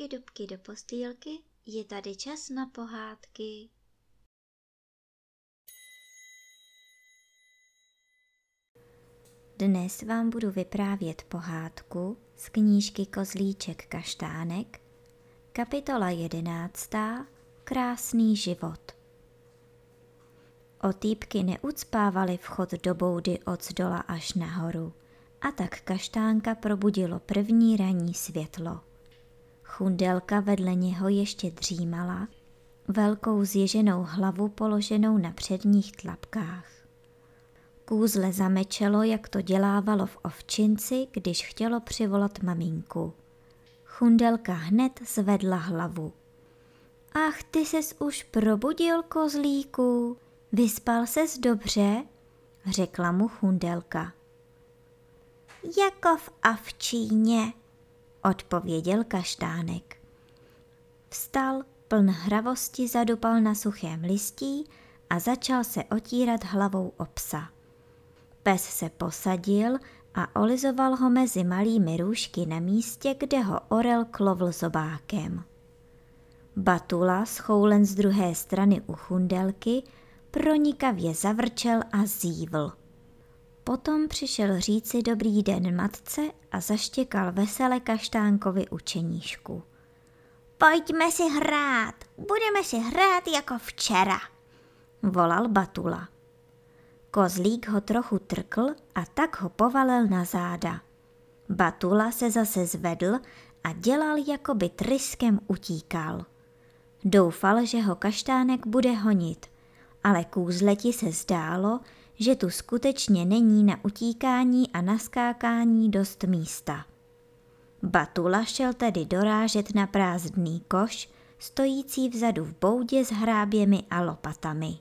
dubky, dubky do postýlky, je tady čas na pohádky. Dnes vám budu vyprávět pohádku z knížky Kozlíček kaštánek, kapitola jedenáctá Krásný život. Otýpky neucpávaly vchod do boudy od zdola až nahoru a tak kaštánka probudilo první ranní světlo. Chundelka vedle něho ještě dřímala, velkou zježenou hlavu položenou na předních tlapkách. Kůzle zamečelo, jak to dělávalo v ovčinci, když chtělo přivolat maminku. Chundelka hned zvedla hlavu. Ach, ty ses už probudil, kozlíku, vyspal ses dobře, řekla mu Chundelka. Jako v avčíně, odpověděl kaštánek. Vstal, pln hravosti zadupal na suchém listí a začal se otírat hlavou o psa. Pes se posadil a olizoval ho mezi malými růžky na místě, kde ho orel klovl zobákem. Batula, schoulen z druhé strany u chundelky, pronikavě zavrčel a zívl. Potom přišel říci dobrý den matce a zaštěkal vesele kaštánkovi učeníšku. Pojďme si hrát, budeme si hrát jako včera, volal Batula. Kozlík ho trochu trkl a tak ho povalil na záda. Batula se zase zvedl a dělal, jako by tryskem utíkal. Doufal, že ho kaštánek bude honit, ale kůzleti se zdálo, že tu skutečně není na utíkání a naskákání dost místa. Batula šel tedy dorážet na prázdný koš, stojící vzadu v boudě s hráběmi a lopatami.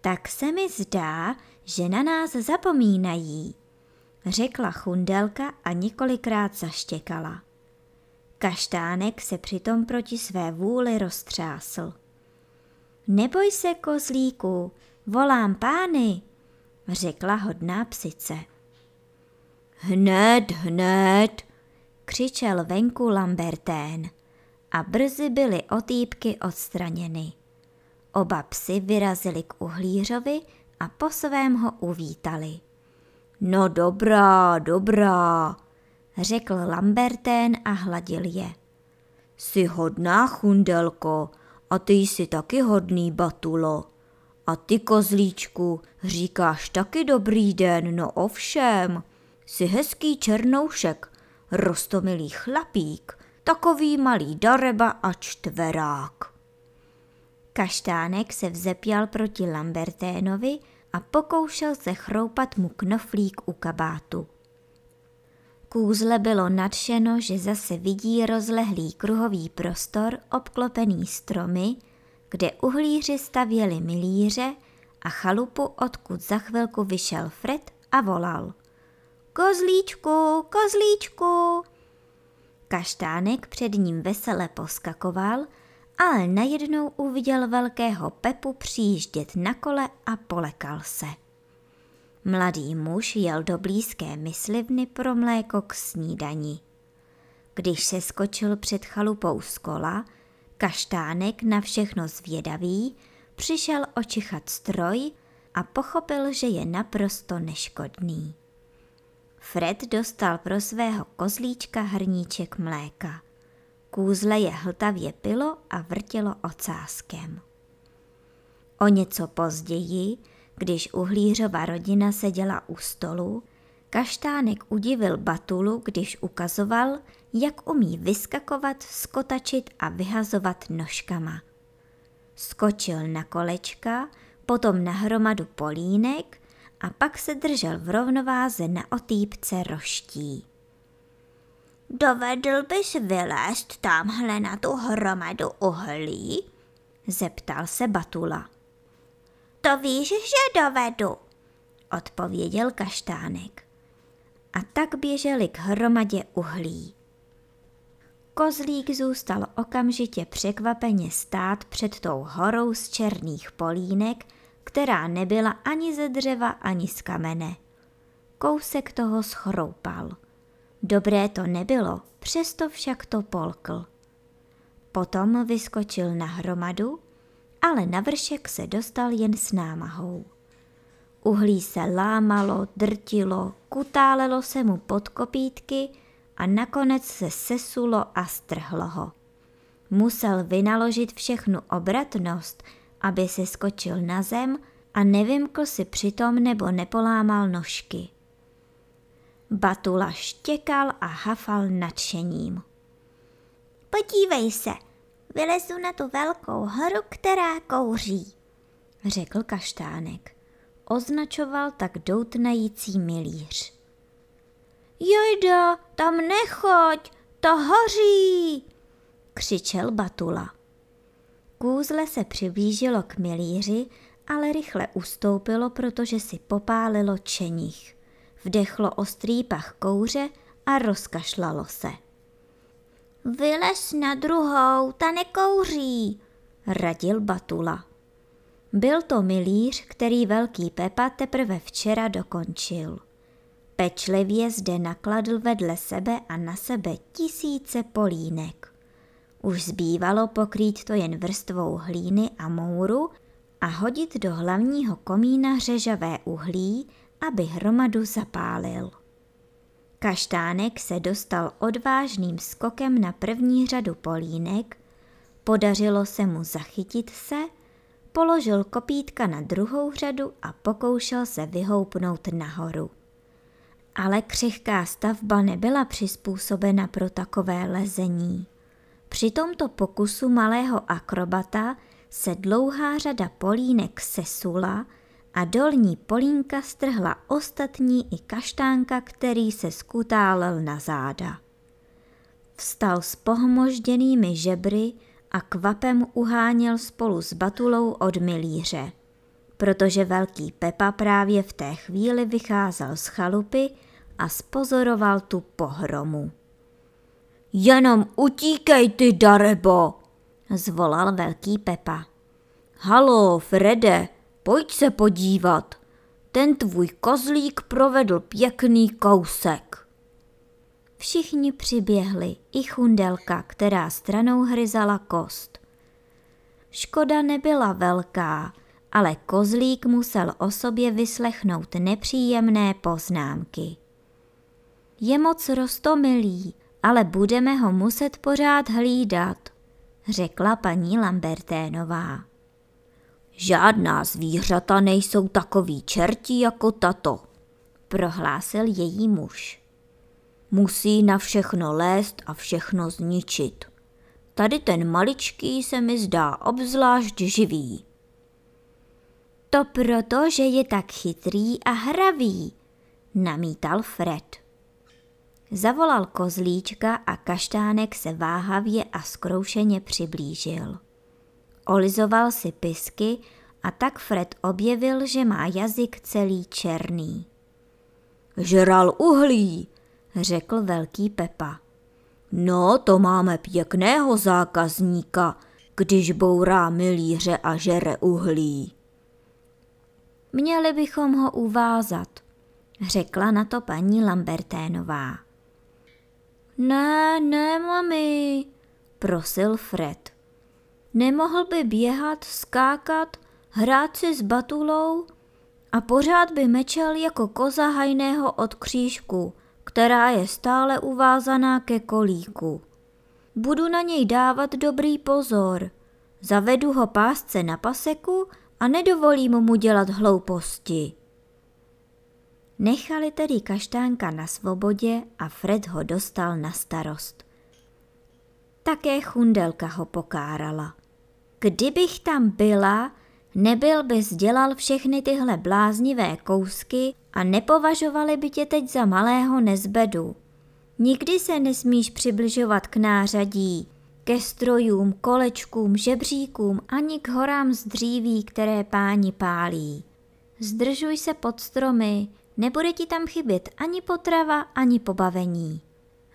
Tak se mi zdá, že na nás zapomínají, řekla chundelka a několikrát zaštěkala. Kaštánek se přitom proti své vůli roztřásl. Neboj se, kozlíku, volám pány, řekla hodná psice. Hned, hned, křičel venku Lambertén a brzy byly otýpky odstraněny. Oba psy vyrazili k uhlířovi a po svém ho uvítali. No dobrá, dobrá, řekl Lambertén a hladil je. Jsi hodná, chundelko, a ty jsi taky hodný, Batulo. A ty, kozlíčku, říkáš taky dobrý den, no ovšem. Jsi hezký černoušek, rostomilý chlapík, takový malý dareba a čtverák. Kaštánek se vzepěl proti Lamberténovi a pokoušel se chroupat mu knoflík u kabátu. Kůzle bylo nadšeno, že zase vidí rozlehlý kruhový prostor obklopený stromy, kde uhlíři stavěli milíře a chalupu, odkud za chvilku vyšel Fred a volal. Kozlíčku, kozlíčku! Kaštánek před ním vesele poskakoval, ale najednou uviděl velkého Pepu přijíždět na kole a polekal se. Mladý muž jel do blízké myslivny pro mléko k snídani. Když se skočil před chalupou z kola, kaštánek na všechno zvědavý přišel očichat stroj a pochopil, že je naprosto neškodný. Fred dostal pro svého kozlíčka hrníček mléka. Kůzle je hltavě pilo a vrtilo ocáskem. O něco později když uhlířova rodina seděla u stolu, kaštánek udivil Batulu, když ukazoval, jak umí vyskakovat, skotačit a vyhazovat nožkama. Skočil na kolečka, potom na hromadu polínek a pak se držel v rovnováze na otýpce roští. Dovedl bys vylézt tamhle na tu hromadu uhlí? zeptal se Batula. To víš, že dovedu, odpověděl kaštánek. A tak běželi k hromadě uhlí. Kozlík zůstal okamžitě překvapeně stát před tou horou z černých polínek, která nebyla ani ze dřeva, ani z kamene. Kousek toho schroupal. Dobré to nebylo, přesto však to polkl. Potom vyskočil na hromadu, ale na vršek se dostal jen s námahou. Uhlí se lámalo, drtilo, kutálelo se mu pod kopítky a nakonec se sesulo a strhlo ho. Musel vynaložit všechnu obratnost, aby se skočil na zem a nevymkl si přitom nebo nepolámal nožky. Batula štěkal a hafal nadšením. Podívej se, vylezu na tu velkou horu, která kouří, řekl kaštánek. Označoval tak doutnající milíř. Jojda, tam nechoď, to hoří, křičel Batula. Kůzle se přiblížilo k milíři, ale rychle ustoupilo, protože si popálilo čenich. Vdechlo ostrý pach kouře a rozkašlalo se. Vylez na druhou, ta nekouří, radil Batula. Byl to milíř, který velký Pepa teprve včera dokončil. Pečlivě zde nakladl vedle sebe a na sebe tisíce polínek. Už zbývalo pokrýt to jen vrstvou hlíny a mouru a hodit do hlavního komína řežavé uhlí, aby hromadu zapálil. Kaštánek se dostal odvážným skokem na první řadu polínek, podařilo se mu zachytit se, položil kopítka na druhou řadu a pokoušel se vyhoupnout nahoru. Ale křehká stavba nebyla přizpůsobena pro takové lezení. Při tomto pokusu malého akrobata se dlouhá řada polínek sesula a dolní polínka strhla ostatní i kaštánka, který se skutálel na záda. Vstal s pohmožděnými žebry a kvapem uháněl spolu s Batulou od milíře, protože velký Pepa právě v té chvíli vycházel z chalupy a spozoroval tu pohromu. Jenom utíkej ty, Darebo, zvolal velký Pepa. Halo, Frede, pojď se podívat. Ten tvůj kozlík provedl pěkný kousek. Všichni přiběhli, i chundelka, která stranou hryzala kost. Škoda nebyla velká, ale kozlík musel o sobě vyslechnout nepříjemné poznámky. Je moc rostomilý, ale budeme ho muset pořád hlídat, řekla paní Lamberténová. Žádná zvířata nejsou takový čerti jako tato, prohlásil její muž. Musí na všechno lézt a všechno zničit. Tady ten maličký se mi zdá obzvlášť živý. To proto, že je tak chytrý a hravý, namítal Fred. Zavolal kozlíčka a kaštánek se váhavě a zkroušeně přiblížil. Olizoval si pisky a tak Fred objevil, že má jazyk celý černý. Žral uhlí, řekl velký Pepa. No, to máme pěkného zákazníka, když bourá milíře a žere uhlí. Měli bychom ho uvázat, řekla na to paní Lamberténová. Ne, ne, mami, prosil Fred. Nemohl by běhat, skákat, hrát si s batulou a pořád by mečel jako koza hajného od křížku, která je stále uvázaná ke kolíku. Budu na něj dávat dobrý pozor. Zavedu ho pásce na paseku a nedovolím mu dělat hlouposti. Nechali tedy kaštánka na svobodě a Fred ho dostal na starost. Také chundelka ho pokárala. Kdybych tam byla, nebyl bys dělal všechny tyhle bláznivé kousky a nepovažovali by tě teď za malého nezbedu. Nikdy se nesmíš přibližovat k nářadí, ke strojům, kolečkům, žebříkům ani k horám z dříví, které páni pálí. Zdržuj se pod stromy, nebude ti tam chybět ani potrava, ani pobavení,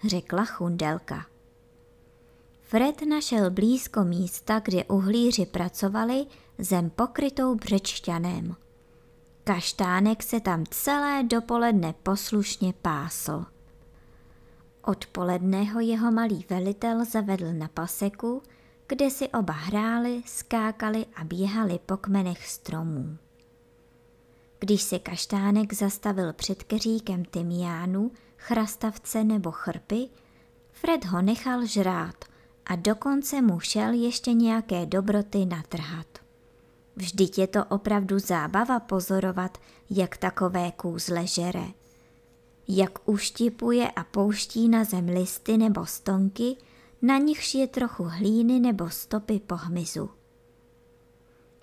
řekla chundelka. Fred našel blízko místa, kde uhlíři pracovali, zem pokrytou břečťanem. Kaštánek se tam celé dopoledne poslušně pásl. Odpoledne ho jeho malý velitel zavedl na paseku, kde si oba hráli, skákali a běhali po kmenech stromů. Když se kaštánek zastavil před keříkem tymiánu, chrastavce nebo chrpy, Fred ho nechal žrát a dokonce mu šel ještě nějaké dobroty natrhat. Vždyť je to opravdu zábava pozorovat, jak takové kůzle žere. Jak uštipuje a pouští na zem listy nebo stonky, na nichž je trochu hlíny nebo stopy po hmyzu.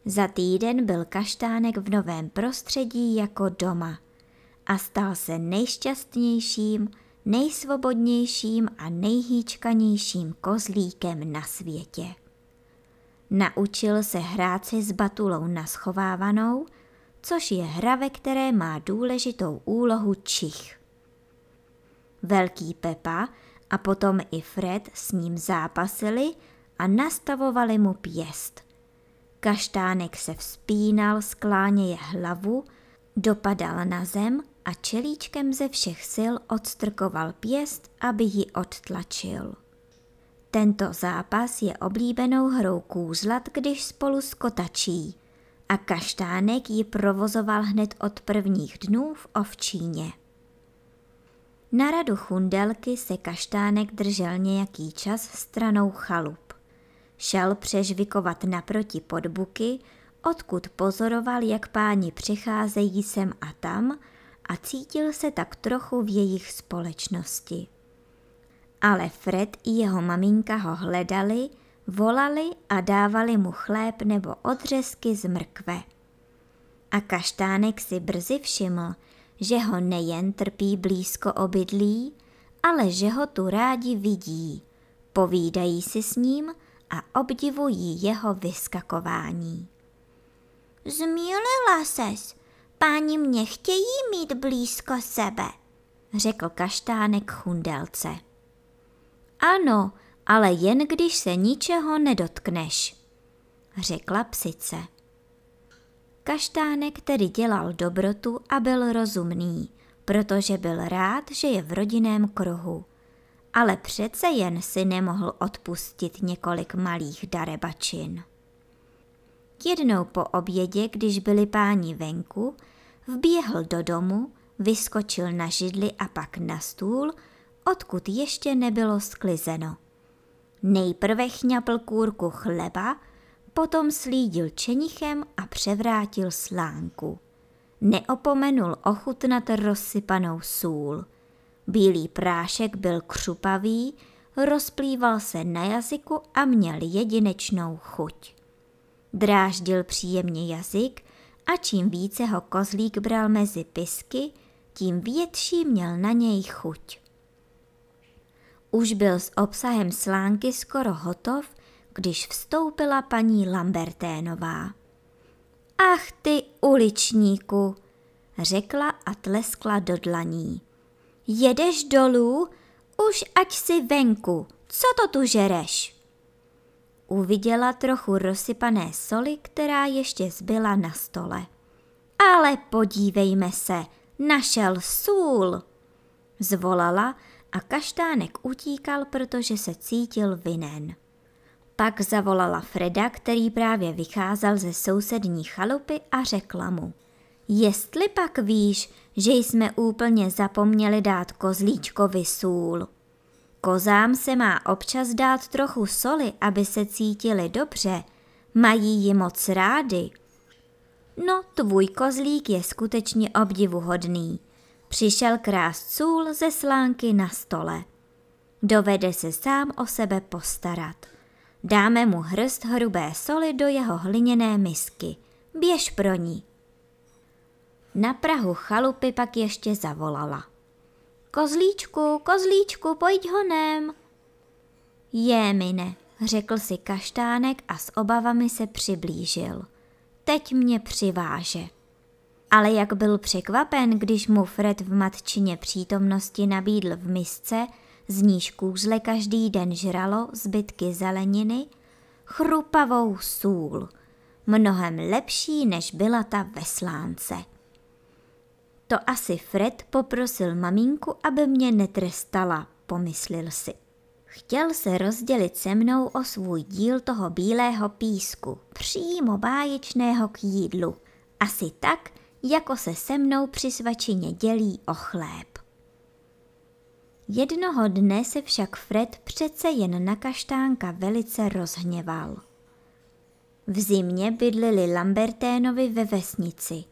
Za týden byl kaštánek v novém prostředí jako doma a stal se nejšťastnějším, nejsvobodnějším a nejhýčkanějším kozlíkem na světě. Naučil se hrát si s batulou na schovávanou, což je hra, ve které má důležitou úlohu čich. Velký Pepa a potom i Fred s ním zápasili a nastavovali mu pěst. Kaštánek se vzpínal, skláněje hlavu, dopadal na zem a čelíčkem ze všech sil odstrkoval pěst, aby ji odtlačil. Tento zápas je oblíbenou hrou kůzlat, když spolu skotačí a kaštánek ji provozoval hned od prvních dnů v ovčíně. Na radu chundelky se kaštánek držel nějaký čas stranou chalup. Šel přežvikovat naproti podbuky, odkud pozoroval, jak páni přicházejí sem a tam a cítil se tak trochu v jejich společnosti. Ale Fred i jeho maminka ho hledali, volali a dávali mu chléb nebo odřezky z mrkve. A kaštánek si brzy všiml, že ho nejen trpí blízko obydlí, ale že ho tu rádi vidí, povídají si s ním a obdivují jeho vyskakování. Zmílila ses, páni mě chtějí mít blízko sebe, řekl kaštánek chundelce. Ano, ale jen když se ničeho nedotkneš, řekla psice. Kaštánek tedy dělal dobrotu a byl rozumný, protože byl rád, že je v rodinném kruhu. Ale přece jen si nemohl odpustit několik malých darebačin. Jednou po obědě, když byli páni venku, vběhl do domu, vyskočil na židli a pak na stůl, odkud ještě nebylo sklizeno. Nejprve chňapl kůrku chleba, potom slídil čenichem a převrátil slánku. Neopomenul ochutnat rozsypanou sůl. Bílý prášek byl křupavý, rozplýval se na jazyku a měl jedinečnou chuť. Dráždil příjemně jazyk a čím více ho kozlík bral mezi pisky, tím větší měl na něj chuť. Už byl s obsahem slánky skoro hotov, když vstoupila paní Lamberténová. Ach ty uličníku, řekla a tleskla do dlaní. Jedeš dolů? Už ať si venku, co to tu žereš? Uviděla trochu rozsypané soli, která ještě zbyla na stole. Ale podívejme se, našel sůl, zvolala a kaštánek utíkal, protože se cítil vinen. Pak zavolala Freda, který právě vycházel ze sousední chalupy a řekla mu. Jestli pak víš, že jsme úplně zapomněli dát kozlíčkovi sůl. Kozám se má občas dát trochu soli, aby se cítili dobře. Mají ji moc rády. No, tvůj kozlík je skutečně obdivuhodný. Přišel krást sůl ze slánky na stole. Dovede se sám o sebe postarat. Dáme mu hrst hrubé soli do jeho hliněné misky. Běž pro ní. Na prahu chalupy pak ještě zavolala. Kozlíčku, kozlíčku, pojď honem. Je, mine, řekl si kaštánek a s obavami se přiblížil. Teď mě přiváže. Ale jak byl překvapen, když mu Fred v matčině přítomnosti nabídl v misce, z níž kůzle každý den žralo zbytky zeleniny, chrupavou sůl, mnohem lepší, než byla ta veslánce. To asi Fred poprosil maminku, aby mě netrestala, pomyslil si. Chtěl se rozdělit se mnou o svůj díl toho bílého písku, přímo báječného k jídlu. Asi tak, jako se se mnou při svačině dělí o chléb. Jednoho dne se však Fred přece jen na kaštánka velice rozhněval. V zimě bydlili Lamberténovi ve vesnici.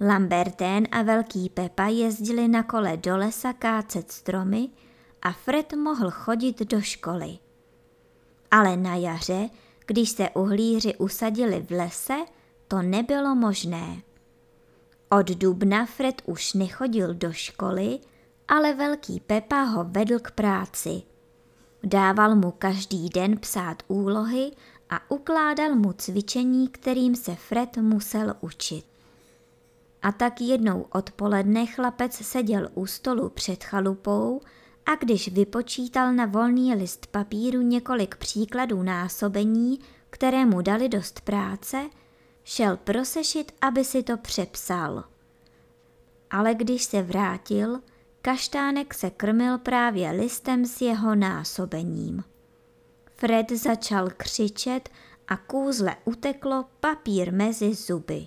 Lambertén a Velký Pepa jezdili na kole do lesa kácet stromy a Fred mohl chodit do školy. Ale na jaře, když se uhlíři usadili v lese, to nebylo možné. Od dubna Fred už nechodil do školy, ale velký Pepa ho vedl k práci. Dával mu každý den psát úlohy a ukládal mu cvičení, kterým se Fred musel učit. A tak jednou odpoledne chlapec seděl u stolu před chalupou a když vypočítal na volný list papíru několik příkladů násobení, které mu dali dost práce, šel prosešit, aby si to přepsal. Ale když se vrátil, kaštánek se krmil právě listem s jeho násobením. Fred začal křičet a kůzle uteklo papír mezi zuby.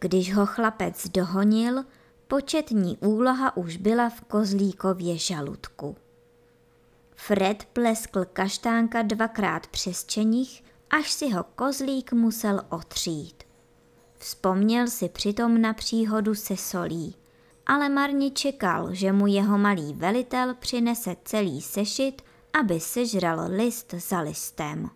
Když ho chlapec dohonil, početní úloha už byla v kozlíkově žaludku. Fred pleskl kaštánka dvakrát přes čenich, až si ho kozlík musel otřít. Vzpomněl si přitom na příhodu se solí, ale marně čekal, že mu jeho malý velitel přinese celý sešit, aby sežral list za listem.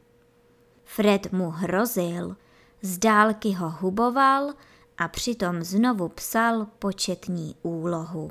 Fred mu hrozil, z dálky ho huboval a přitom znovu psal početní úlohu.